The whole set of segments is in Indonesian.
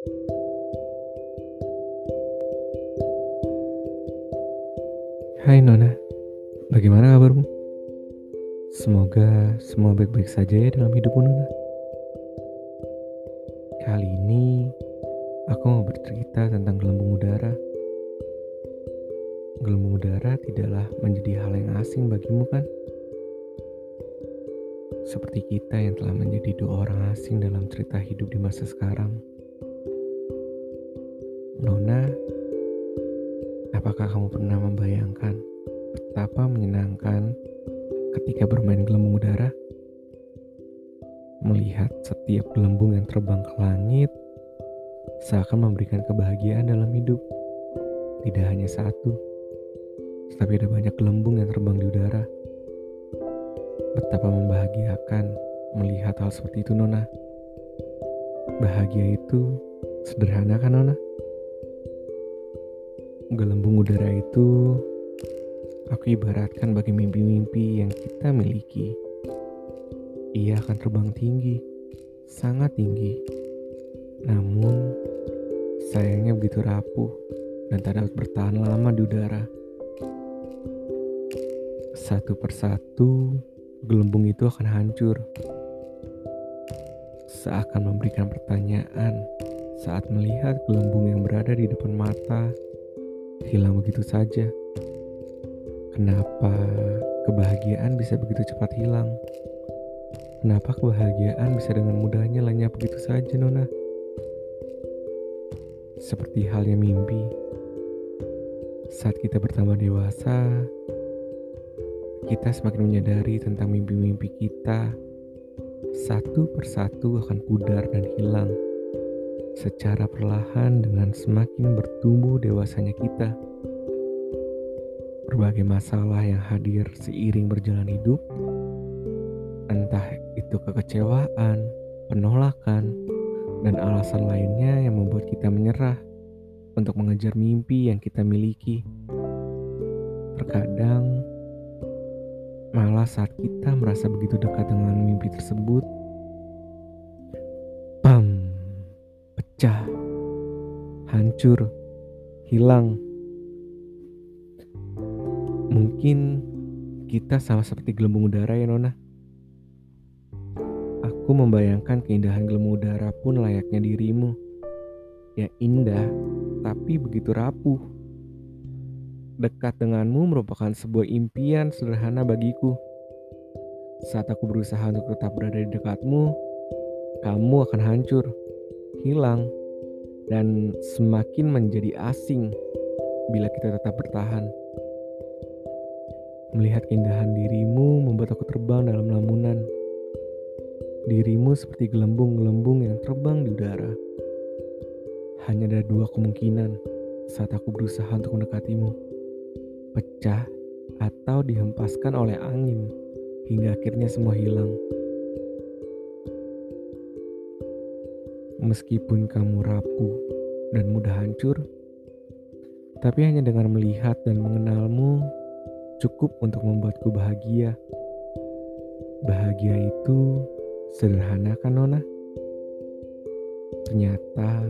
Hai Nona, bagaimana kabarmu? Semoga semua baik-baik saja ya dalam hidupmu Nona. Kali ini aku mau bercerita tentang gelembung udara. Gelembung udara tidaklah menjadi hal yang asing bagimu kan? Seperti kita yang telah menjadi dua orang asing dalam cerita hidup di masa sekarang. Nona, apakah kamu pernah membayangkan betapa menyenangkan ketika bermain gelembung udara? Melihat setiap gelembung yang terbang ke langit seakan memberikan kebahagiaan dalam hidup. Tidak hanya satu, tetapi ada banyak gelembung yang terbang di udara. Betapa membahagiakan melihat hal seperti itu, Nona. Bahagia itu sederhana kan, Nona? Gelembung udara itu aku ibaratkan bagi mimpi-mimpi yang kita miliki. Ia akan terbang tinggi, sangat tinggi. Namun, sayangnya begitu rapuh dan tak dapat bertahan lama di udara. Satu persatu, gelembung itu akan hancur. Seakan memberikan pertanyaan saat melihat gelembung yang berada di depan mata hilang begitu saja. Kenapa kebahagiaan bisa begitu cepat hilang? Kenapa kebahagiaan bisa dengan mudahnya lenyap begitu saja, Nona? Seperti halnya mimpi. Saat kita bertambah dewasa, kita semakin menyadari tentang mimpi-mimpi kita. Satu persatu akan pudar dan hilang secara perlahan dengan semakin bertumbuh dewasanya kita. Berbagai masalah yang hadir seiring berjalan hidup, entah itu kekecewaan, penolakan, dan alasan lainnya yang membuat kita menyerah untuk mengejar mimpi yang kita miliki. Terkadang, malah saat kita merasa begitu dekat dengan mimpi tersebut, pecah, hancur, hilang. Mungkin kita sama seperti gelembung udara ya Nona. Aku membayangkan keindahan gelembung udara pun layaknya dirimu. Ya indah, tapi begitu rapuh. Dekat denganmu merupakan sebuah impian sederhana bagiku. Saat aku berusaha untuk tetap berada di dekatmu, kamu akan hancur, hilang, dan semakin menjadi asing bila kita tetap bertahan. Melihat keindahan dirimu membuat aku terbang dalam lamunan Dirimu seperti gelembung-gelembung yang terbang di udara. Hanya ada dua kemungkinan saat aku berusaha untuk mendekatimu. Pecah atau dihempaskan oleh angin hingga akhirnya semua hilang. Meskipun kamu rapuh dan mudah hancur, tapi hanya dengan melihat dan mengenalmu cukup untuk membuatku bahagia. Bahagia itu Sederhana kan Nona? Ternyata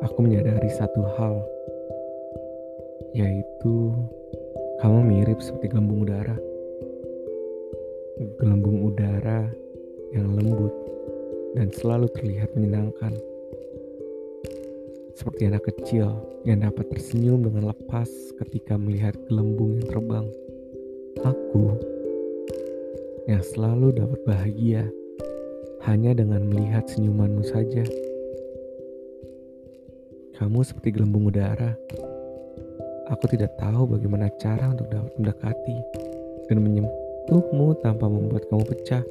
aku menyadari satu hal, yaitu kamu mirip seperti gelembung udara. Gelembung udara yang lembut dan selalu terlihat menyenangkan. Seperti anak kecil yang dapat tersenyum dengan lepas ketika melihat gelembung yang terbang. Aku yang selalu dapat bahagia hanya dengan melihat senyumanmu saja. Kamu seperti gelembung udara. Aku tidak tahu bagaimana cara untuk dapat mendekati dan menyentuhmu tanpa membuat kamu pecah.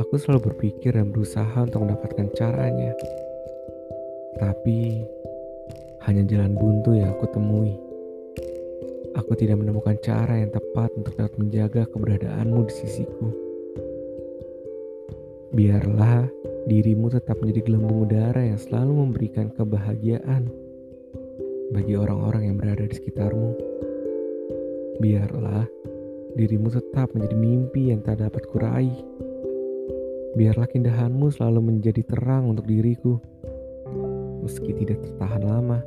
Aku selalu berpikir dan berusaha untuk mendapatkan caranya. Tapi hanya jalan buntu yang aku temui. Aku tidak menemukan cara yang tepat untuk dapat menjaga keberadaanmu di sisiku. Biarlah dirimu tetap menjadi gelembung udara yang selalu memberikan kebahagiaan bagi orang-orang yang berada di sekitarmu. Biarlah dirimu tetap menjadi mimpi yang tak dapat kurai. Biarlah keindahanmu selalu menjadi terang untuk diriku. meski tidak tertahan lama,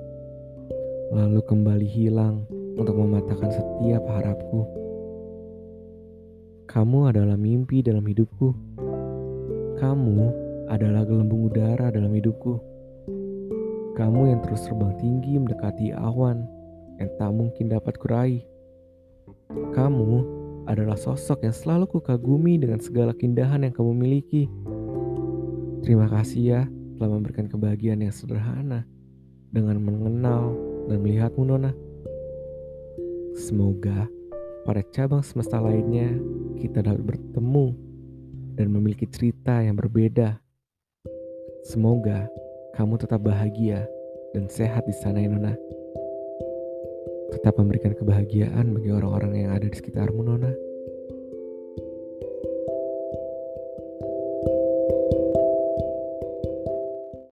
lalu kembali hilang untuk mematahkan setiap harapku. Kamu adalah mimpi dalam hidupku. Kamu adalah gelembung udara dalam hidupku. Kamu yang terus terbang tinggi mendekati awan yang tak mungkin dapat kuraih. Kamu adalah sosok yang selalu kukagumi dengan segala keindahan yang kamu miliki. Terima kasih ya telah memberikan kebahagiaan yang sederhana dengan mengenal dan melihatmu Nona. Semoga pada cabang semesta lainnya kita dapat bertemu dan memiliki cerita yang berbeda. Semoga kamu tetap bahagia dan sehat di sana ya Nona. Tetap memberikan kebahagiaan bagi orang-orang yang ada di sekitarmu Nona.